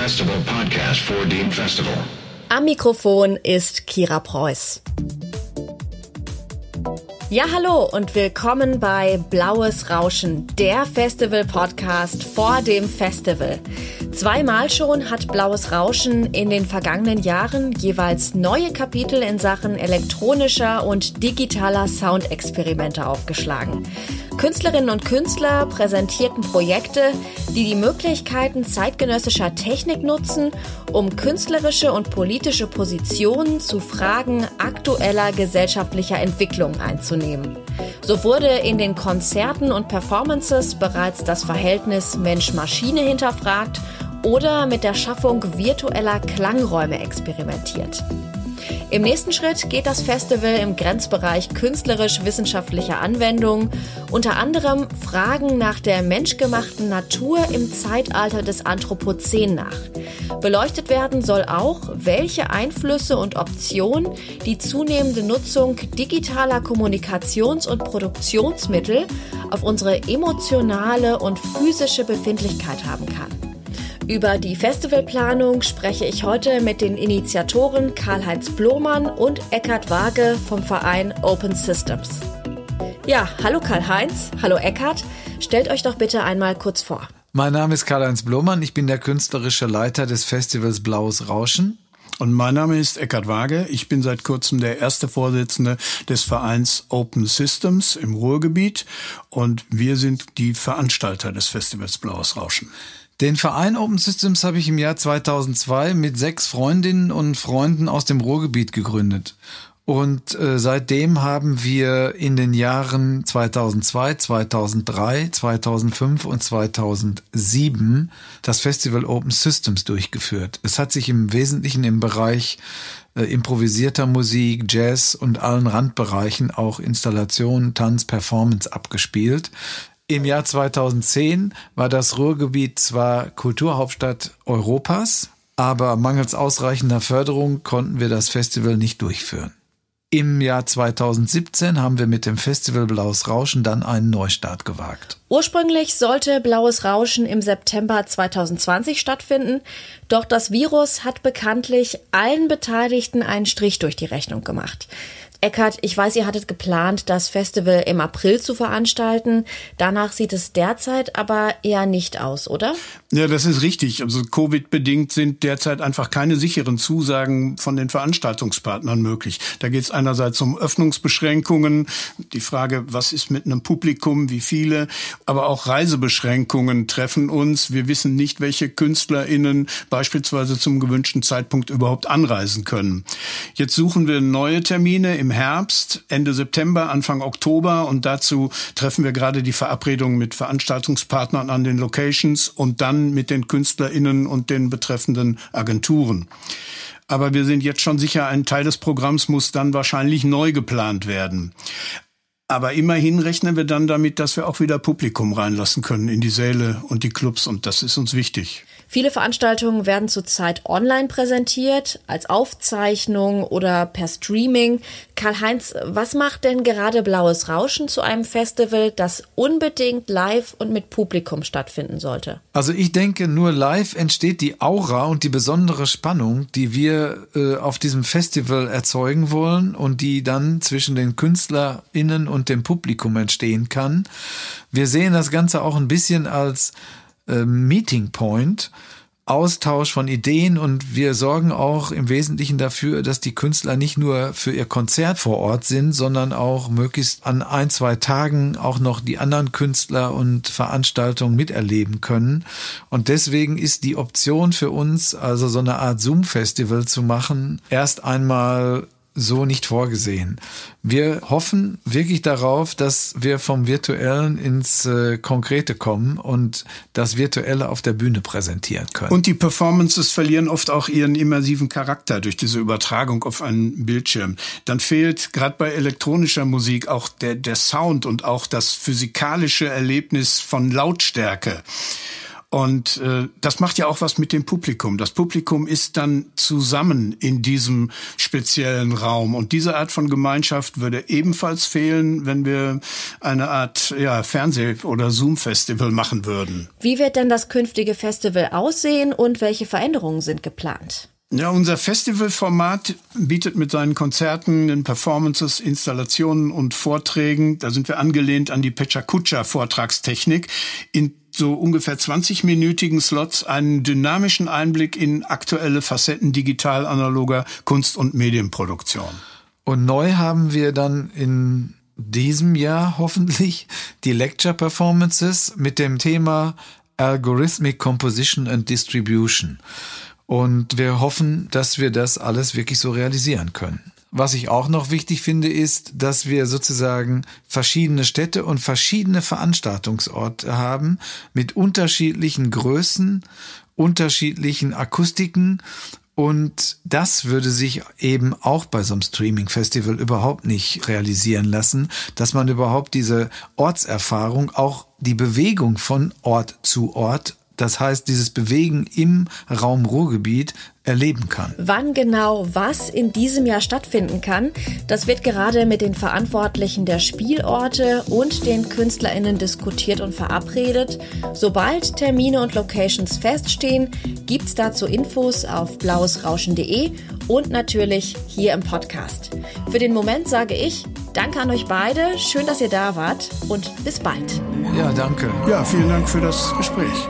Festival podcast for Dean Festival. Am Mikrofon ist Kira Preuß. Ja, hallo und willkommen bei Blaues Rauschen, der Festival-Podcast vor dem Festival. Zweimal schon hat Blaues Rauschen in den vergangenen Jahren jeweils neue Kapitel in Sachen elektronischer und digitaler Soundexperimente aufgeschlagen. Künstlerinnen und Künstler präsentierten Projekte, die die Möglichkeiten zeitgenössischer Technik nutzen, um künstlerische und politische Positionen zu Fragen aktueller gesellschaftlicher Entwicklung einzunehmen. So wurde in den Konzerten und Performances bereits das Verhältnis Mensch-Maschine hinterfragt oder mit der Schaffung virtueller Klangräume experimentiert. Im nächsten Schritt geht das Festival im Grenzbereich künstlerisch-wissenschaftlicher Anwendungen unter anderem Fragen nach der menschgemachten Natur im Zeitalter des Anthropozän nach. Beleuchtet werden soll auch, welche Einflüsse und Optionen die zunehmende Nutzung digitaler Kommunikations- und Produktionsmittel auf unsere emotionale und physische Befindlichkeit haben kann. Über die Festivalplanung spreche ich heute mit den Initiatoren Karl-Heinz Blomann und Eckhard Waage vom Verein Open Systems. Ja, hallo Karl-Heinz, hallo Eckhard. Stellt euch doch bitte einmal kurz vor. Mein Name ist Karl-Heinz Blomann, ich bin der künstlerische Leiter des Festivals Blaues Rauschen. Und mein Name ist Eckhard Waage. Ich bin seit kurzem der erste Vorsitzende des Vereins Open Systems im Ruhrgebiet und wir sind die Veranstalter des Festivals Blaues Rauschen. Den Verein Open Systems habe ich im Jahr 2002 mit sechs Freundinnen und Freunden aus dem Ruhrgebiet gegründet. Und äh, seitdem haben wir in den Jahren 2002, 2003, 2005 und 2007 das Festival Open Systems durchgeführt. Es hat sich im Wesentlichen im Bereich äh, improvisierter Musik, Jazz und allen Randbereichen, auch Installation, Tanz, Performance abgespielt. Im Jahr 2010 war das Ruhrgebiet zwar Kulturhauptstadt Europas, aber mangels ausreichender Förderung konnten wir das Festival nicht durchführen. Im Jahr 2017 haben wir mit dem Festival Blaues Rauschen dann einen Neustart gewagt. Ursprünglich sollte Blaues Rauschen im September 2020 stattfinden, doch das Virus hat bekanntlich allen Beteiligten einen Strich durch die Rechnung gemacht. Eckart, ich weiß, ihr hattet geplant, das Festival im April zu veranstalten. Danach sieht es derzeit aber eher nicht aus, oder? Ja, das ist richtig. Also Covid-bedingt sind derzeit einfach keine sicheren Zusagen von den Veranstaltungspartnern möglich. Da geht es einerseits um Öffnungsbeschränkungen, die Frage, was ist mit einem Publikum, wie viele, aber auch Reisebeschränkungen treffen uns. Wir wissen nicht, welche KünstlerInnen beispielsweise zum gewünschten Zeitpunkt überhaupt anreisen können. Jetzt suchen wir neue Termine im Herbst, Ende September, Anfang Oktober und dazu treffen wir gerade die Verabredung mit Veranstaltungspartnern an den Locations und dann mit den KünstlerInnen und den betreffenden Agenturen. Aber wir sind jetzt schon sicher, ein Teil des Programms muss dann wahrscheinlich neu geplant werden. Aber immerhin rechnen wir dann damit, dass wir auch wieder Publikum reinlassen können in die Säle und die Clubs und das ist uns wichtig. Viele Veranstaltungen werden zurzeit online präsentiert, als Aufzeichnung oder per Streaming. Karl-Heinz, was macht denn gerade Blaues Rauschen zu einem Festival, das unbedingt live und mit Publikum stattfinden sollte? Also ich denke, nur live entsteht die Aura und die besondere Spannung, die wir äh, auf diesem Festival erzeugen wollen und die dann zwischen den KünstlerInnen und dem Publikum entstehen kann. Wir sehen das Ganze auch ein bisschen als äh, Meeting Point, Austausch von Ideen und wir sorgen auch im Wesentlichen dafür, dass die Künstler nicht nur für ihr Konzert vor Ort sind, sondern auch möglichst an ein, zwei Tagen auch noch die anderen Künstler und Veranstaltungen miterleben können. Und deswegen ist die Option für uns, also so eine Art Zoom-Festival zu machen, erst einmal so nicht vorgesehen. Wir hoffen wirklich darauf, dass wir vom Virtuellen ins äh, Konkrete kommen und das Virtuelle auf der Bühne präsentieren können. Und die Performances verlieren oft auch ihren immersiven Charakter durch diese Übertragung auf einen Bildschirm. Dann fehlt gerade bei elektronischer Musik auch der, der Sound und auch das physikalische Erlebnis von Lautstärke. Und äh, das macht ja auch was mit dem Publikum. Das Publikum ist dann zusammen in diesem speziellen Raum. Und diese Art von Gemeinschaft würde ebenfalls fehlen, wenn wir eine Art ja, Fernseh- oder Zoom-Festival machen würden. Wie wird denn das künftige Festival aussehen und welche Veränderungen sind geplant? Ja, unser Festivalformat bietet mit seinen Konzerten, den Performances, Installationen und Vorträgen, da sind wir angelehnt an die Pechakucha Vortragstechnik, in so ungefähr 20-minütigen Slots einen dynamischen Einblick in aktuelle Facetten digital analoger Kunst- und Medienproduktion. Und neu haben wir dann in diesem Jahr hoffentlich die Lecture Performances mit dem Thema Algorithmic Composition and Distribution. Und wir hoffen, dass wir das alles wirklich so realisieren können. Was ich auch noch wichtig finde, ist, dass wir sozusagen verschiedene Städte und verschiedene Veranstaltungsorte haben mit unterschiedlichen Größen, unterschiedlichen Akustiken. Und das würde sich eben auch bei so einem Streaming-Festival überhaupt nicht realisieren lassen, dass man überhaupt diese Ortserfahrung, auch die Bewegung von Ort zu Ort das heißt, dieses Bewegen im Raum Ruhrgebiet erleben kann. Wann genau was in diesem Jahr stattfinden kann, das wird gerade mit den Verantwortlichen der Spielorte und den KünstlerInnen diskutiert und verabredet. Sobald Termine und Locations feststehen, gibt's dazu Infos auf blauesrauschen.de und natürlich hier im Podcast. Für den Moment sage ich Danke an euch beide, schön, dass ihr da wart und bis bald. Ja, danke. Ja, vielen Dank für das Gespräch.